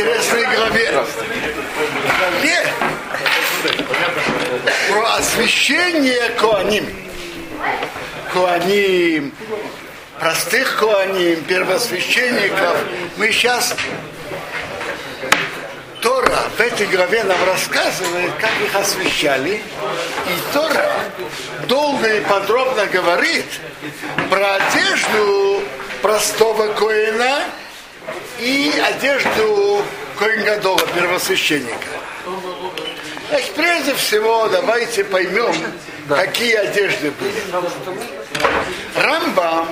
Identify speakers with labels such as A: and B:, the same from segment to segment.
A: интересной главе. Главе про освящение Коаним. Коаним, простых Коаним, первосвященников. Мы сейчас Тора в этой главе нам рассказывает, как их освещали. И Тора долго и подробно говорит про одежду простого коина и одежду Коингадова, первосвященника. Значит, прежде всего, давайте поймем, да. какие одежды были. Рамбам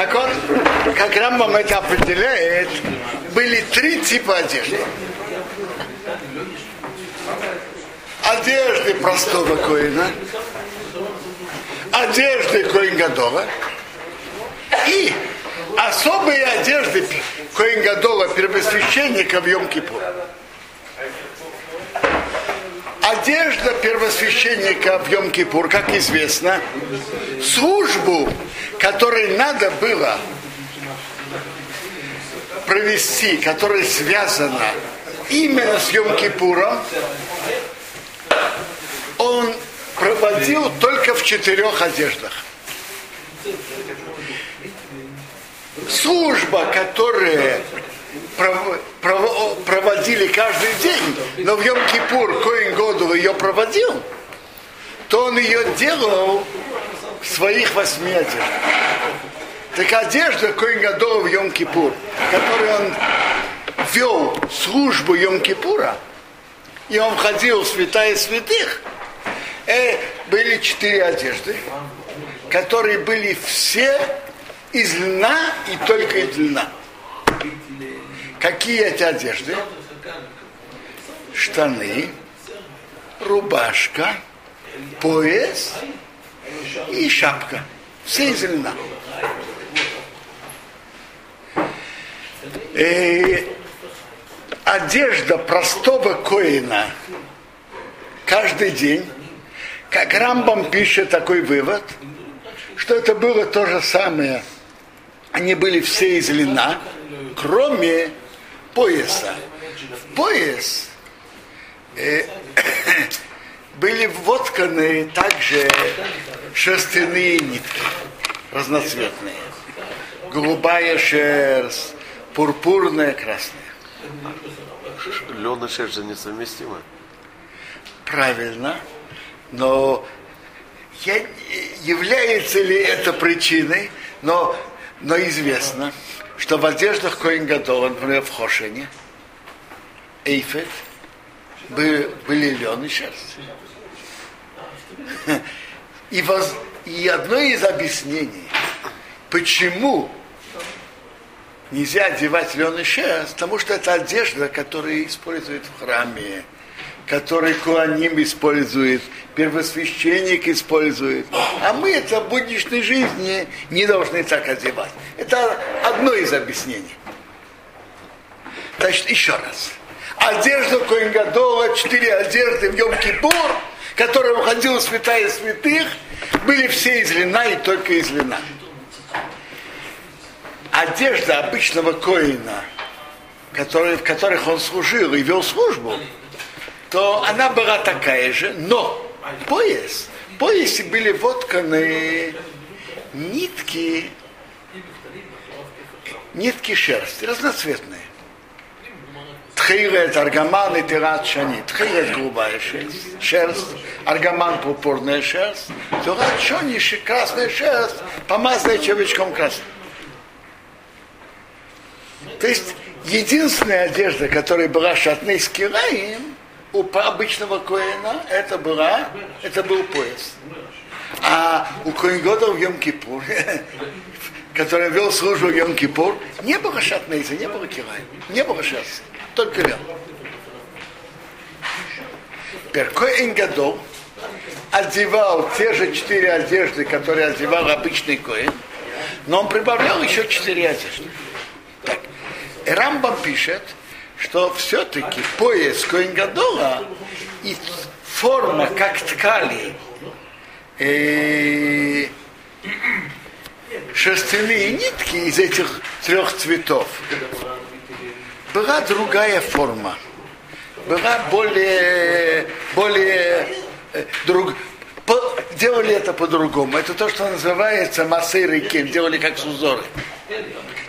A: как он, как Рамбам это определяет, были три типа одежды. Одежды простого коина, одежды Коингадова и особые одежды Коингадова первосвященника в Йом-Кипур. Одежда первосвященника в Йом-Кипур, как известно, службу, которой надо было провести, которая связана именно с Йом-Кипуром, он проводил только в четырех одеждах. Служба, которая проводили каждый день, но в Йом-Кипур Коин Году ее проводил, то он ее делал в своих восьми одеждах. Так одежда Коин Гадова в Йом-Кипур, которой он вел службу Йом-Кипура, и он ходил в святая святых, э, были четыре одежды, которые были все из льна и только из льна. Какие эти одежды? Штаны, рубашка, пояс и шапка. Все из льна. И одежда простого коина каждый день, как Рамбам пишет такой вывод, что это было то же самое. Они были все из льна, кроме пояса. Пояс э, были вотканы также шерстяные нитки, разноцветные. Голубая шерсть, пурпурная, красная.
B: Лен и шерсть же несовместимы.
A: Правильно, но я, является ли это причиной, но, но известно, что в одеждах Коин Гадол, например, в Хошине, Эйфет, были, были лен. И, воз, и одно из объяснений, почему нельзя одевать лен и шерсть, потому что это одежда, которую используют в храме, который Куаним использует, первосвященник использует. А мы это в будничной жизни не должны так одевать. Это одно из объяснений. Значит, еще раз. Одежда Коингадола, четыре одежды в Йом-Кипур, которая уходила святая святых, были все из льна и только из льна. Одежда обычного коина, который, в которых он служил и вел службу, то она была такая же, но пояс, в поясе были вотканы нитки, нитки шерсти, разноцветные. Это аргаман и тират шани. Это голубая шерсть, шерсть, аргаман пурпурная шерсть, тират шани красная шерсть, помазанная червячком красным. То есть единственная одежда, которая была шатной с кираем, у обычного коина это была, это был пояс. А у Коингода в Йом-Кипур, который вел службу в Йом-Кипур, не было шатнейца, не было кирай, не было шерсти, только лен. Перкой Гадол одевал те же четыре одежды, которые одевал обычный коин, но он прибавлял еще четыре одежды. Так. Рамбам пишет, что все-таки пояс Коингадола и форма, как ткали э, шерстяные нитки из этих трех цветов, была другая форма. Была более, более э, друг, по, делали это по-другому. Это то, что называется массей реки, делали как с узоры.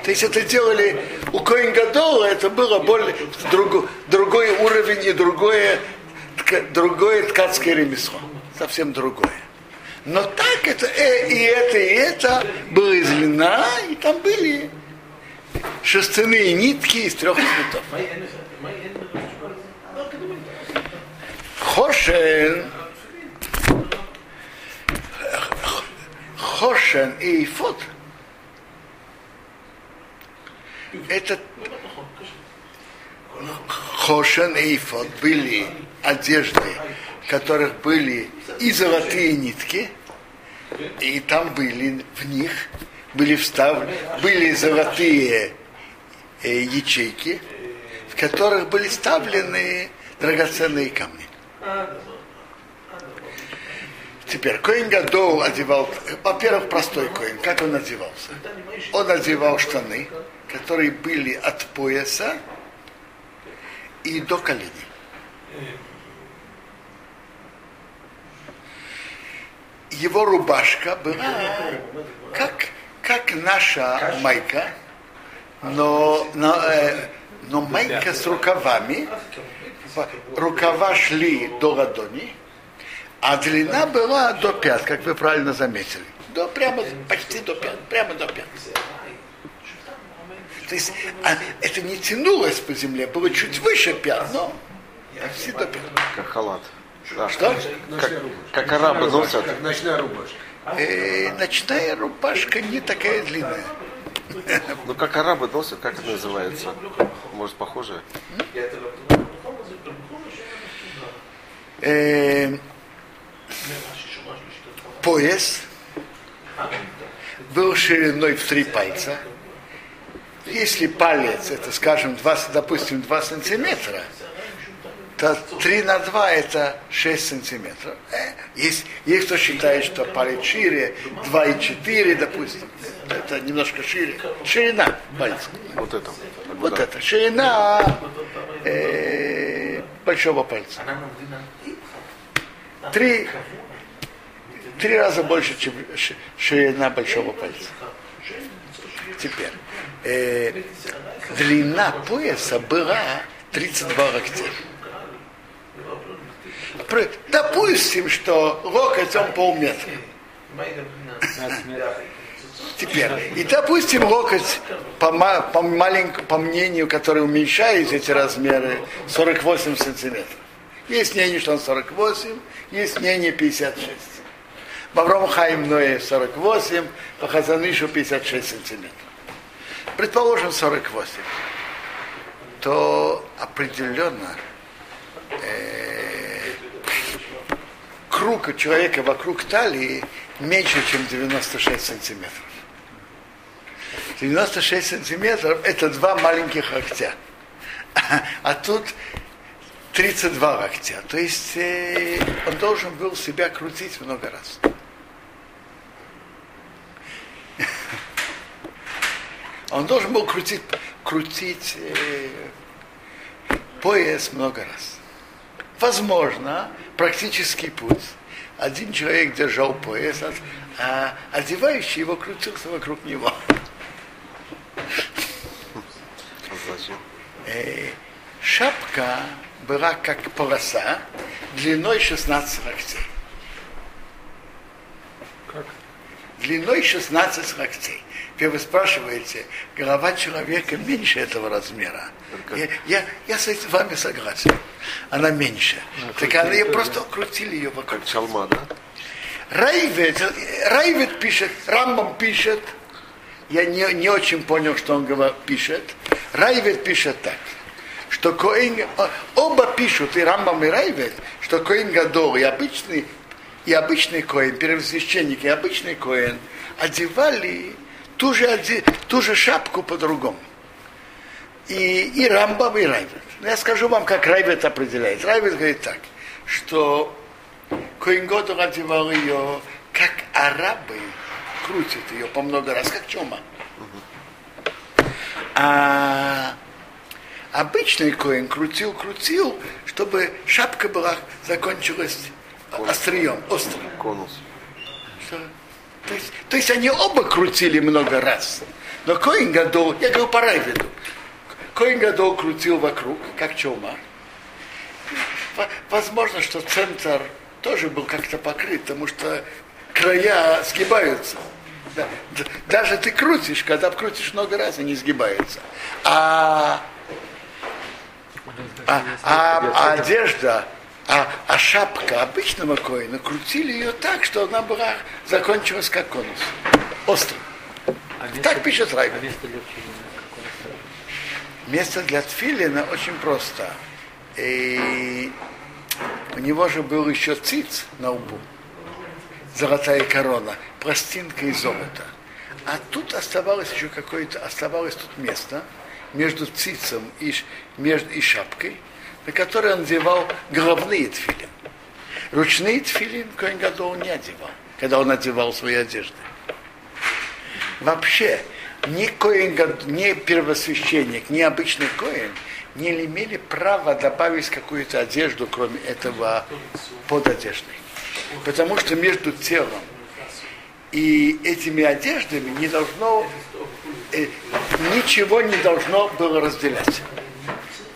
A: То есть это делали у Коин Гадола, это было более друг, другой уровень и другое, другое ткацкое ремесло. Совсем другое. Но так это, э, и это, и это было из льна, и там были шерстяные нитки из трех цветов. Хошен, Хошен и Ифот – это Хошен и были одежды, в которых были и золотые нитки, и там были в них были вставлены, были золотые э, ячейки, в которых были вставлены драгоценные камни. Теперь, Коин Гадол одевал, во-первых, простой Коин, как он одевался? Он одевал штаны, которые были от пояса и до коленей. Его рубашка была как, как наша майка, но, но, э, но майка с рукавами, рукава шли до ладони, а длина была до пят, как вы правильно заметили. До, прямо, почти до пят, прямо до пят. То есть а, это не тянулось по земле, было чуть выше пят, но почти до пят.
B: Как халат.
A: Да. Что?
B: Как, как арабы носят.
C: Как ночная рубашка.
A: Э, ночная рубашка не такая длинная.
B: Ну как арабы носят, как это называется? Может похоже?
A: Э, пояс был шириной в три пальца. Если палец, это, скажем, 20, допустим, 2 сантиметра, то 3 на 2 это 6 сантиметров. Э, есть, есть кто считает, что палец шире, 2,4, допустим. Это немножко шире. Ширина пальца.
B: Вот это.
A: Вот это. Ширина э, большого пальца. Три, три раза больше, чем ширина большого пальца. Теперь э, длина пояса была 32 локтя. Допустим, что локоть он полметра. Теперь, и допустим, локоть по, по, маленькому, по мнению, которое уменьшает эти размеры, 48 сантиметров. Есть мнение, что он 48, есть мнение 56. Бавром Хаим Ноэ 48, по Хазанышу 56 сантиметров предположим 48, то определенно э, круг человека вокруг талии меньше, чем 96 сантиметров. 96 сантиметров это два маленьких локтя. А тут 32 локтя. То есть э, он должен был себя крутить много раз. Он должен был крутить, крутить э, пояс много раз. Возможно, практический путь. Один человек держал пояс, а одевающий его крутился вокруг него. Э, шапка была как полоса длиной 16 локтей. Как? Длиной 16 локтей. Теперь вы спрашиваете, голова человека меньше этого размера. Я, я, я с вами согласен. Она меньше. Ну, так она ее просто крутили ее вокруг.
B: Как чалма, да?
A: Райвет, Райвет пишет, Рамбам пишет, я не, не очень понял, что он говорит, пишет. Райвет пишет так, что Коин, оба пишут, и Рамбам, и Райвет, что Коин Гадол и обычный, и обычный Коин, первосвященник и обычный Коин одевали ту же, ту же шапку по-другому. И, и Рамбам, и Райвет. Я скажу вам, как Райвет определяет. Райвет говорит так, что Коингоду одевал ее, как арабы крутит ее по много раз, как чума. А обычный коин крутил, крутил, чтобы шапка была, закончилась острием, острым.
B: Конус.
A: Что? То есть, то есть они оба крутили много раз. Но Коин Гадол, я говорю по Райвиду, Коин Гадол крутил вокруг, как чума. Возможно, что центр тоже был как-то покрыт, потому что края сгибаются. Да. Даже ты крутишь, когда крутишь много раз, они сгибаются. А, а, а, а одежда, а, а шапка обычного коина крутили ее так, что она была закончилась как конус. Острым.
C: А
A: Так пишет Райбер.
C: А место для тфилина
A: Место для тфилина очень просто. И у него же был еще циц на лбу. Золотая корона, пластинка из золота. А тут оставалось еще какое-то, оставалось тут место между цицем и, между, и шапкой, на которой он надевал головные тфилин. Ручные тфилин Коин Гадол не одевал, когда он одевал свои одежды. Вообще, ни, Коэн ни первосвященник, ни обычный Коин не имели права добавить какую-то одежду, кроме этого под одеждой. Потому что между телом и этими одеждами не должно, э, ничего не должно было разделять.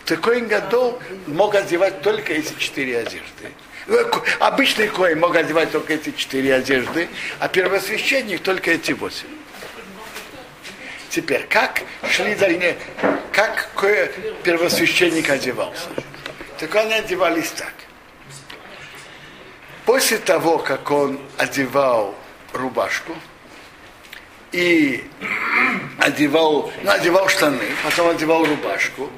A: Такой Гадол мог одевать только эти четыре одежды. Э, Обычный коин мог одевать только эти четыре одежды, а первосвященник только эти восемь. Теперь, как шли дальнее, как первосвященник одевался? Так они одевались так. После того, как он одевал рубашку и одевал, ну, одевал штаны, потом одевал рубашку,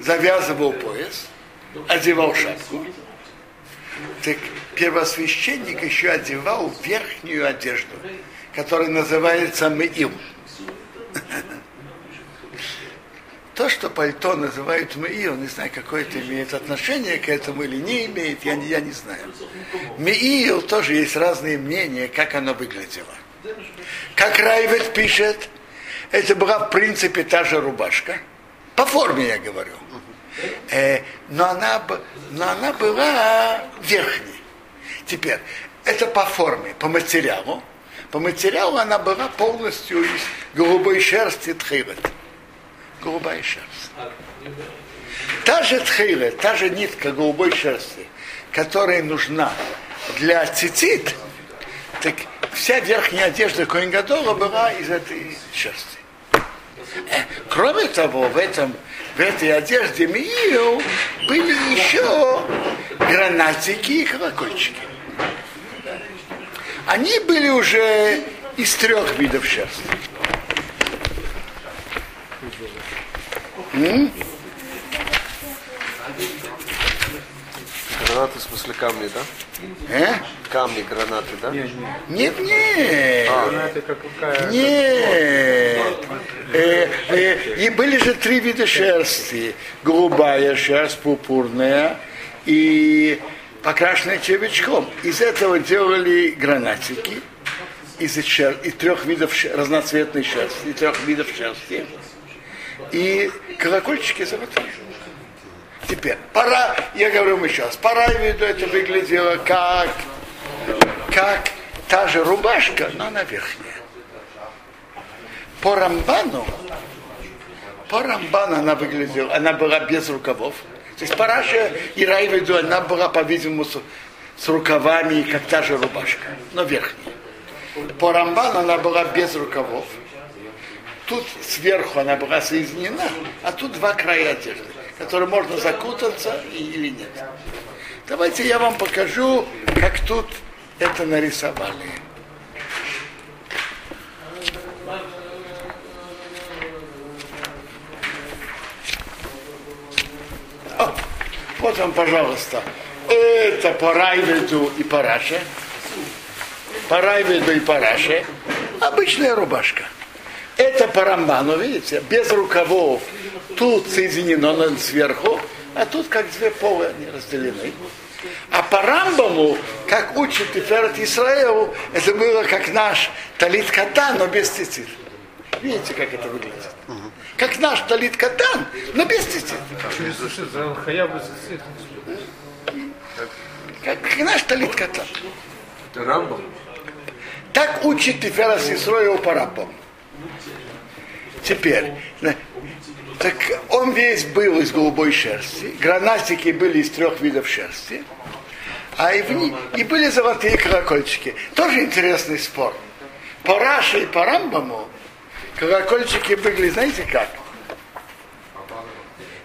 A: завязывал пояс, одевал шапку, так первосвященник еще одевал верхнюю одежду, которая называется меил. То, что пальто называют меил, не знаю, какое это имеет отношение к этому или не имеет, я, я не знаю. Меил тоже есть разные мнения, как оно выглядело. Как Райвет пишет, это была в принципе та же рубашка. По форме я говорю. Э, но, она, но она была верхней. Теперь, это по форме, по материалу. По материалу она была полностью из голубой шерсти тхилет. Голубая шерсть. Та же тхилет, та же нитка голубой шерсти, которая нужна для цицит, так вся верхняя одежда Коингадола была из этой шерсти. Э, Кроме того, в, этом, в этой одежде Миил были еще гранатики и колокольчики. Они были уже из трех видов шерсти.
B: Гранаты, в смысле камни, да?
A: Э?
B: Камни, гранаты, да?
A: Нет, нет.
C: Это как какая...
A: Нет. Э, э, и были же три вида шерсти. Голубая шерсть, пурпурная и покрашенная червячком. Из этого делали гранатики из, шер... из трех видов ше- разноцветной шерсти, и трех видов шерсти. И колокольчики золотые. Теперь, пора, я говорю вам еще раз, пора виду это выглядело как, как та же рубашка, но она верхняя. По Рамбану, по Рамбану она выглядела, она была без рукавов. То есть Параша и Райвиду, она была, по-видимому, с, с рукавами, как та же рубашка, но верхняя. По Рамбану она была без рукавов. Тут сверху она была соединена, а тут два края одежды, которые можно закутаться или нет. Давайте я вам покажу, как тут это нарисовали. Вот вам, пожалуйста. Это по Райведу и Параше. По Райведу и Параше. Обычная рубашка. Это по Рамбану, видите, без рукавов. Тут соединено но сверху, а тут как две полы они разделены. А по Рамбаму, как учит Тиферет Исраил, это было как наш талит катан, но без цицит. Видите, как это выглядит? Как наш талит катан, но без цицит. Как, как наш талит катан.
B: Это Рамбам.
A: Так учит Тиферет Исраил по Рамбам. Теперь, так он весь был из голубой шерсти, гранатики были из трех видов шерсти, а и, в, и были золотые колокольчики. Тоже интересный спор. По Раше и по Рамбаму колокольчики выглядят, знаете как?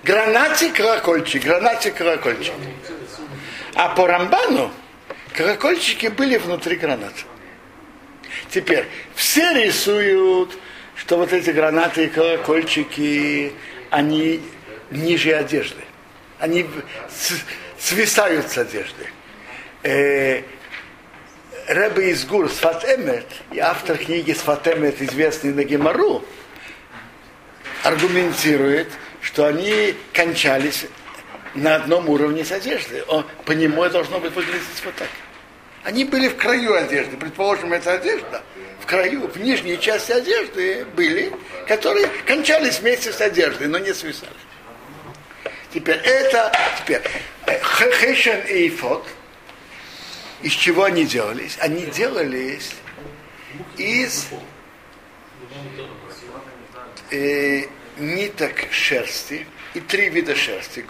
A: Гранатик, колокольчик, гранатик, колокольчик. А по Рамбану колокольчики были внутри граната. Теперь, все рисуют, что вот эти гранаты и колокольчики, они ниже одежды. Они свисают с одежды. Э, Рэбе из Гур Сфат Эмет, и автор книги Сфат Эмет, известный на Гемору, аргументирует, что они кончались на одном уровне с одеждой. Он, по нему должно быть выглядеть вот так. Они были в краю одежды. Предположим, это одежда. В краю, в нижней части одежды были, которые кончались вместе с одеждой, но не свисали. Теперь это, теперь, хешен и ифот, из чего они делались? Они делались из э, ниток шерсти и три вида шерсти.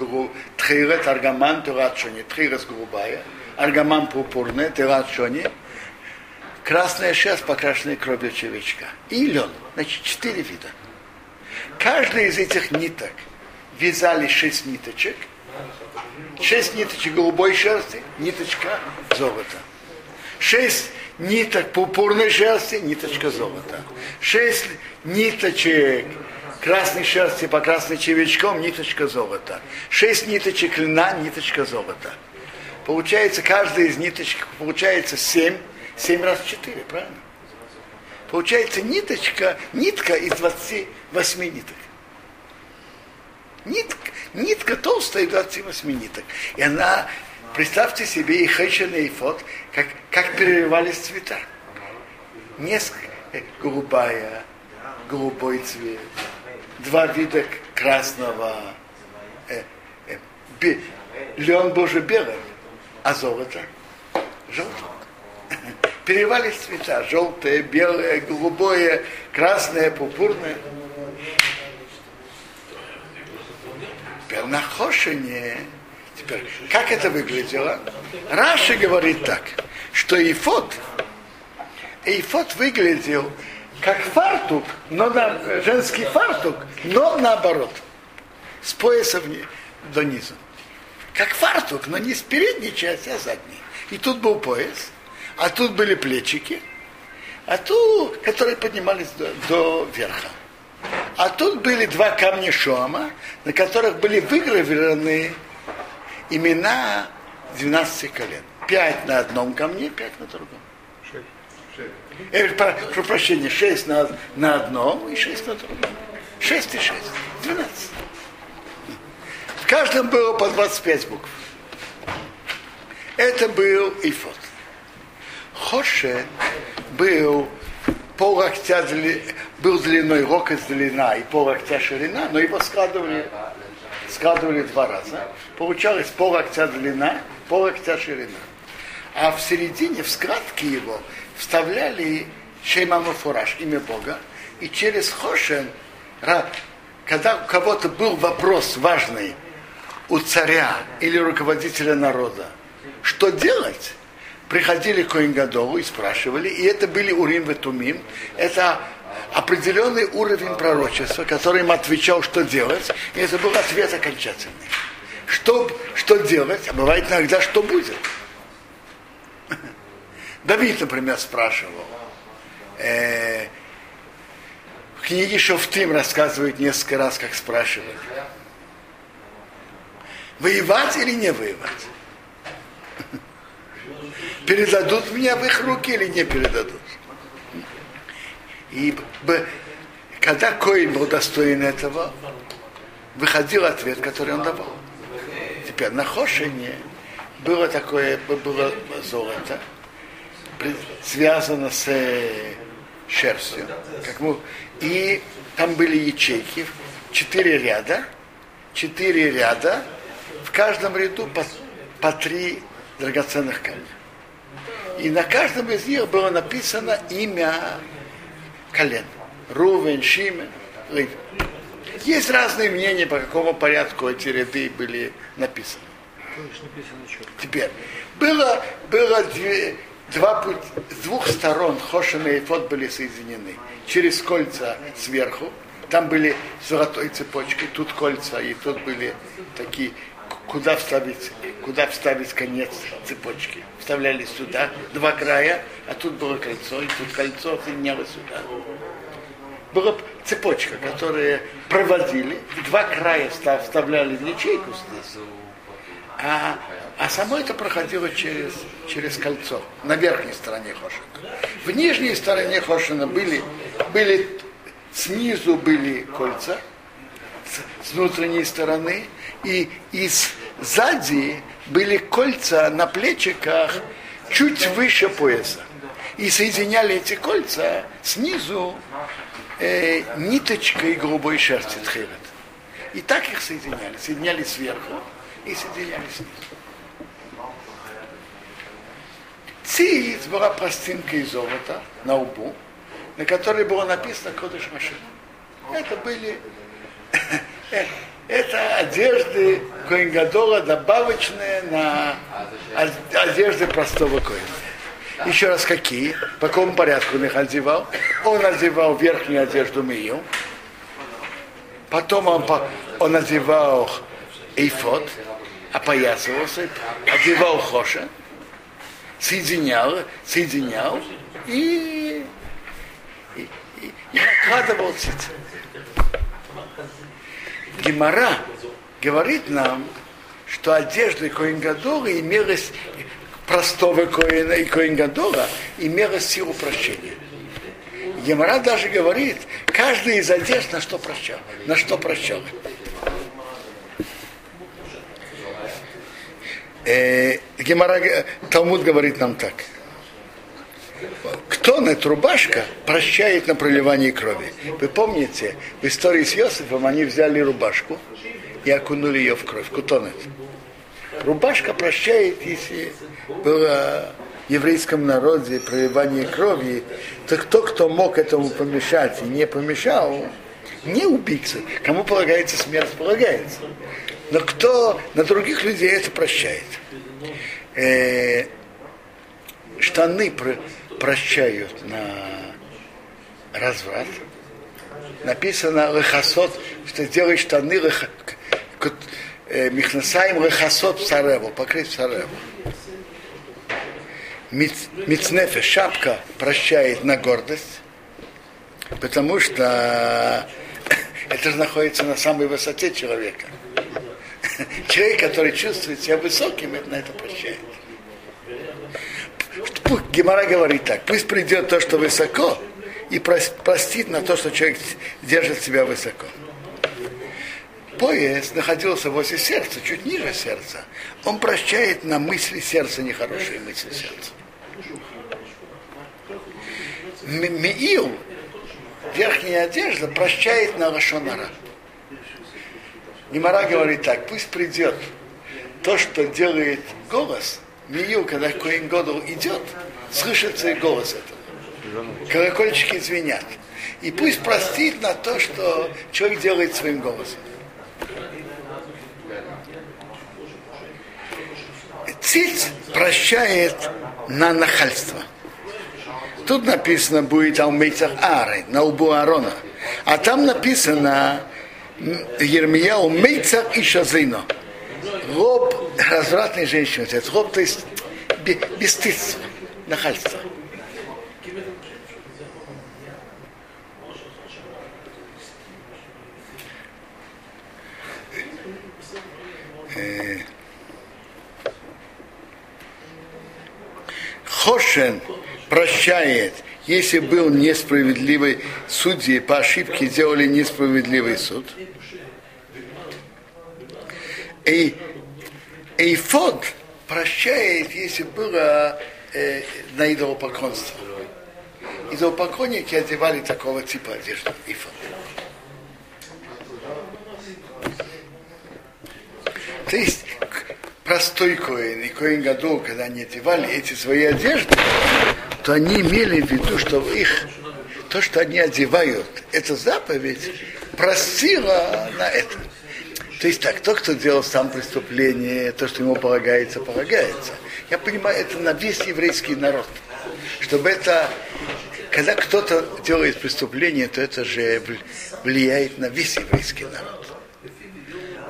A: Тхирет, аргаман, турат шони. Тхирет голубая, аргаман пурпурная, шони. Красная шерсть, покрашенная кровью червячка. И лен. Значит, четыре вида. Каждый из этих ниток вязали шесть ниточек. Шесть ниточек голубой шерсти, ниточка золота. Шесть ниток пурпурной шерсти, ниточка золота. Шесть ниточек красной шерсти по красным червячком, ниточка золота. Шесть ниточек льна, ниточка золота. Получается, каждая из ниточек, получается семь, семь раз четыре, правильно? Получается ниточка, нитка из 28 ниток. Нитка, нитка толстая из 28 ниток. И она, представьте себе, и хэшен, и фот, как, как переливались цвета. Несколько, э, голубая, голубой цвет, два вида красного, э, э, бе- лен божий белый, а золото желтого. Переливались цвета, желтое, белое, голубое, красное, пурпурное. Теперь на Хошине, теперь, как это выглядело? Раши говорит так, что Ифот, Ифот выглядел как фартук, но на, женский фартук, но наоборот, с пояса вни- до низу. Как фартук, но не с передней части, а с задней. И тут был пояс, а тут были плечики, а тут, которые поднимались до, до верха. А тут были два камня Шома, на которых были выгравированы имена 12 колен. Пять на одном камне, пять на другом. Э, про- прошу прощения, шесть на, на одном и шесть на другом. Шесть и шесть. Двенадцать. В каждом было по 25 букв. Это был ифот. Хоше был пол локтя был длиной рокоть длина и пол локтя ширина, но его складывали, складывали два раза. Получалось пол локтя длина, пол локтя ширина. А в середине, в складке его, вставляли Шейману Фураж, имя Бога, и через Хошен, когда у кого-то был вопрос важный у царя или руководителя народа, что делать, приходили к Коингадову и спрашивали, и это были Урим и это определенный уровень пророчества, который им отвечал, что делать, и это был ответ окончательный. Что, что делать, а бывает иногда, что будет. Давид, например, спрашивал. Э, в книге Шофтым рассказывают несколько раз, как спрашивали. Воевать или не воевать? Передадут меня в их руки или не передадут? И когда Коин был достоин этого, выходил ответ, который он давал. Теперь на Хошине было такое, было золото, связано с э, шерстью. Как мы, и там были ячейки, четыре ряда, четыре ряда, в каждом ряду по, по три драгоценных камня. И на каждом из них было написано имя колен. Рувен, Шимен, Лев. Есть разные мнения, по какому порядку эти ряды были написаны. Теперь, было, было две, два пути, с двух сторон Хошин и Эфот были соединены через кольца сверху. Там были золотой цепочкой, тут кольца, и тут были такие, куда вставить, куда вставить конец цепочки. Вставляли сюда два края, а тут было кольцо, и тут кольцо соединялось сюда. Была цепочка, которую проводили, два края встав- вставляли в ячейку здесь. А, а само это проходило через, через кольцо на верхней стороне Хошина. В нижней стороне Хошина были, были снизу были кольца, с, внутренней стороны, и, и с- сзади были кольца на плечиках чуть выше пояса. И соединяли эти кольца снизу э, ниточкой голубой шерсти тхилет. И так их соединяли. Соединяли сверху и соединяли снизу. Циц была пластинка из золота на лбу, на которой было написано Кодыш Машин. Это были это одежды Коингадола добавочные на од- одежды простого Коина. Еще раз, какие? По какому порядку он их одевал? Он одевал верхнюю одежду Мию, потом он, он одевал эйфот, опоясывался, одевал хоша, соединял, соединял и, и, и накладывал цицит. Гемора говорит нам, что одежда Коингадора имелась простого Коина и Коингадора имела силу прощения. Гемора даже говорит, каждый из одежд на что прощал, на что прощал. Э, Гемора, г- Талмуд говорит нам так. На рубашка прощает на проливании крови. Вы помните, в истории с Иосифом они взяли рубашку и окунули ее в кровь. Кутонет. Рубашка прощает, если было в еврейском народе проливание крови, то кто, кто мог этому помешать и не помешал, не убийца. Кому полагается смерть, полагается. Но кто на других людей это прощает. Э, штаны прощают на разврат. Написано лехасот, что делает штаны э, михнасаем лехасот сареву, покрыть сареву. Мицнефе, шапка прощает на гордость, потому что это же находится на самой высоте человека. Человек, который чувствует себя высоким, это на это прощает. Гемора говорит так, пусть придет то, что высоко, и прос- простит на то, что человек держит себя высоко. Пояс находился возле сердца, чуть ниже сердца. Он прощает на мысли сердца, нехорошие мысли сердца. Миил, верхняя одежда, прощает на лошонара. Гемора говорит так, пусть придет то, что делает голос, Мию, когда Коин Годл идет, слышится голос этого. Колокольчики звенят. И пусть простит на то, что человек делает своим голосом. Циц прощает на нахальство. Тут написано будет Алмейцах Ары, на лбу Аарона. А там написано м, Ермияу Мейцах и Шазино. Лоб развратной женщины. Это лоб, то есть бе- бесстыдство, нахальство. Э, Хошен прощает, если был несправедливый судьи по ошибке делали несправедливый суд. И Эйфод прощает, если было э, на идолопоклонство. Идолопоклонники одевали такого типа одежды, ифа. То есть простой коин и коин году, когда они одевали эти свои одежды, то они имели в виду, что их то, что они одевают, эта заповедь просила на это. То есть так, тот, кто делал сам преступление, то, что ему полагается, полагается. Я понимаю, это на весь еврейский народ. Чтобы это, когда кто-то делает преступление, то это же влияет на весь еврейский народ.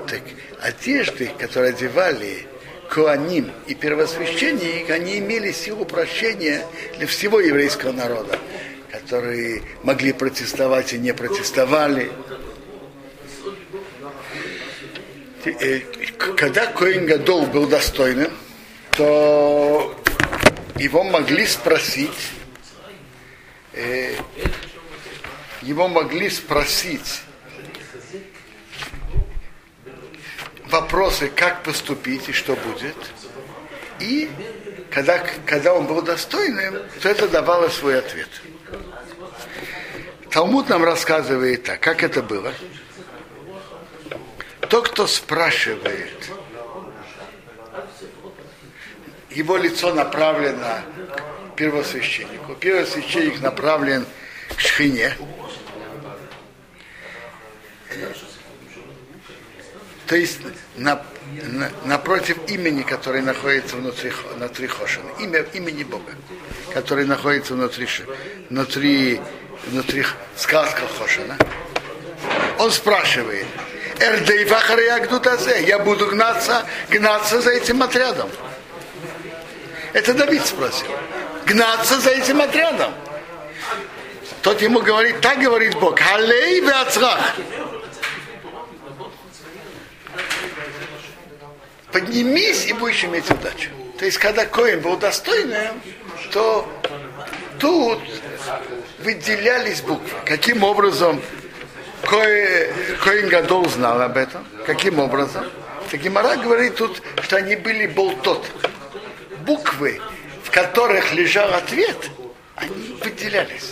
A: Так, одежды, которые одевали Коаним и первосвященник, они имели силу прощения для всего еврейского народа, которые могли протестовать и не протестовали. Э, когда Коин Гадол был достойным, то его могли спросить, э, его могли спросить вопросы, как поступить и что будет. И когда, когда он был достойным, то это давало свой ответ. Талмуд нам рассказывает так, как это было. Тот, кто спрашивает, его лицо направлено к первосвященнику. Первосвященник направлен к шхине. То есть на, на, напротив имени, которое находится внутри, внутри Хошина. Имя, имени Бога, который находится внутри, внутри, внутри сказка Хошина. Он спрашивает, я буду гнаться, гнаться за этим отрядом. Это Давид спросил. Гнаться за этим отрядом. Тот ему говорит, так говорит Бог, халей в поднимись и будешь иметь удачу. То есть, когда Коин был достойным, то тут выделялись буквы. Каким образом Коин Гадол знал об этом? Каким образом? Гимара говорит тут, что они были болтот. Буквы, в которых лежал ответ, они выделялись.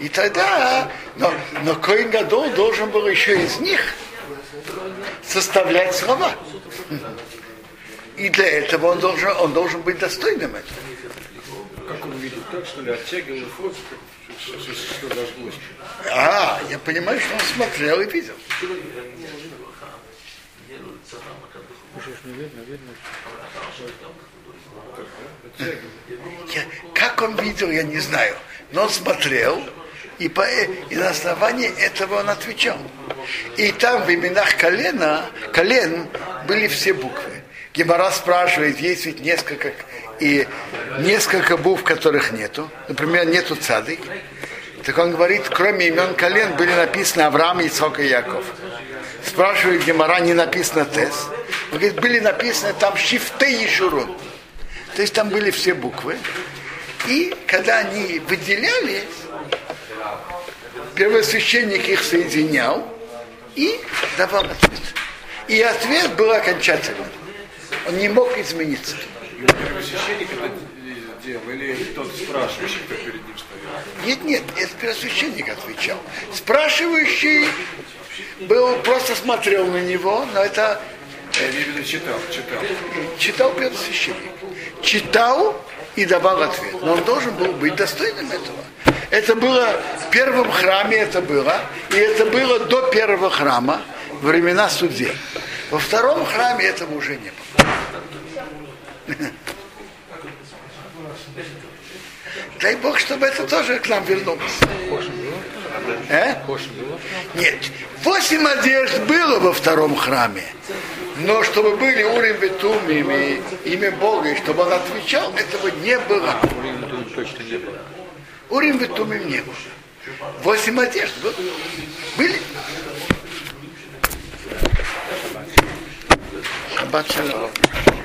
A: И тогда, но, но Коин Гадол должен был еще из них составлять слова. И для этого он должен, он должен быть достойным этого.
B: Как он видит так, что ли, оттягивал ход,
A: А, я понимаю, что он смотрел и видел. Я, как он видел, я не знаю. Но он смотрел, и, по, и на основании этого он отвечал. И там в именах колена, колен были все буквы. Гемора спрашивает, есть ведь несколько, и несколько букв, которых нету. Например, нету цадык. Так он говорит, кроме имен колен были написаны Авраам, Ицхок и Яков. Спрашивает Гемора, не написано Тес. Он говорит, были написаны там Шифте и Шурун. То есть там были все буквы. И когда они выделялись, первосвященник их соединял и давал ответ. И ответ был окончательным. Он не мог измениться.
B: Первосвященник это делал или тот спрашивающий, кто перед ним стоял?
A: Нет, нет, это первосвященник отвечал. Спрашивающий был, просто смотрел на него, но это...
B: Я виду читал, читал.
A: Читал первосвященник. Читал и давал ответ. Но он должен был быть достойным этого. Это было в первом храме, это было, и это было до первого храма, времена судей. Во втором храме этого уже не было. Дай Бог, чтобы это тоже к нам вернулось. Э? Нет, восемь одежд было во втором храме. Но чтобы были Урим Бетумим и имя Бога, и чтобы он отвечал, этого не было.
C: Урим точно не было.
A: Урим Бетумим не было. Восемь одежд были. Шаббат шалом.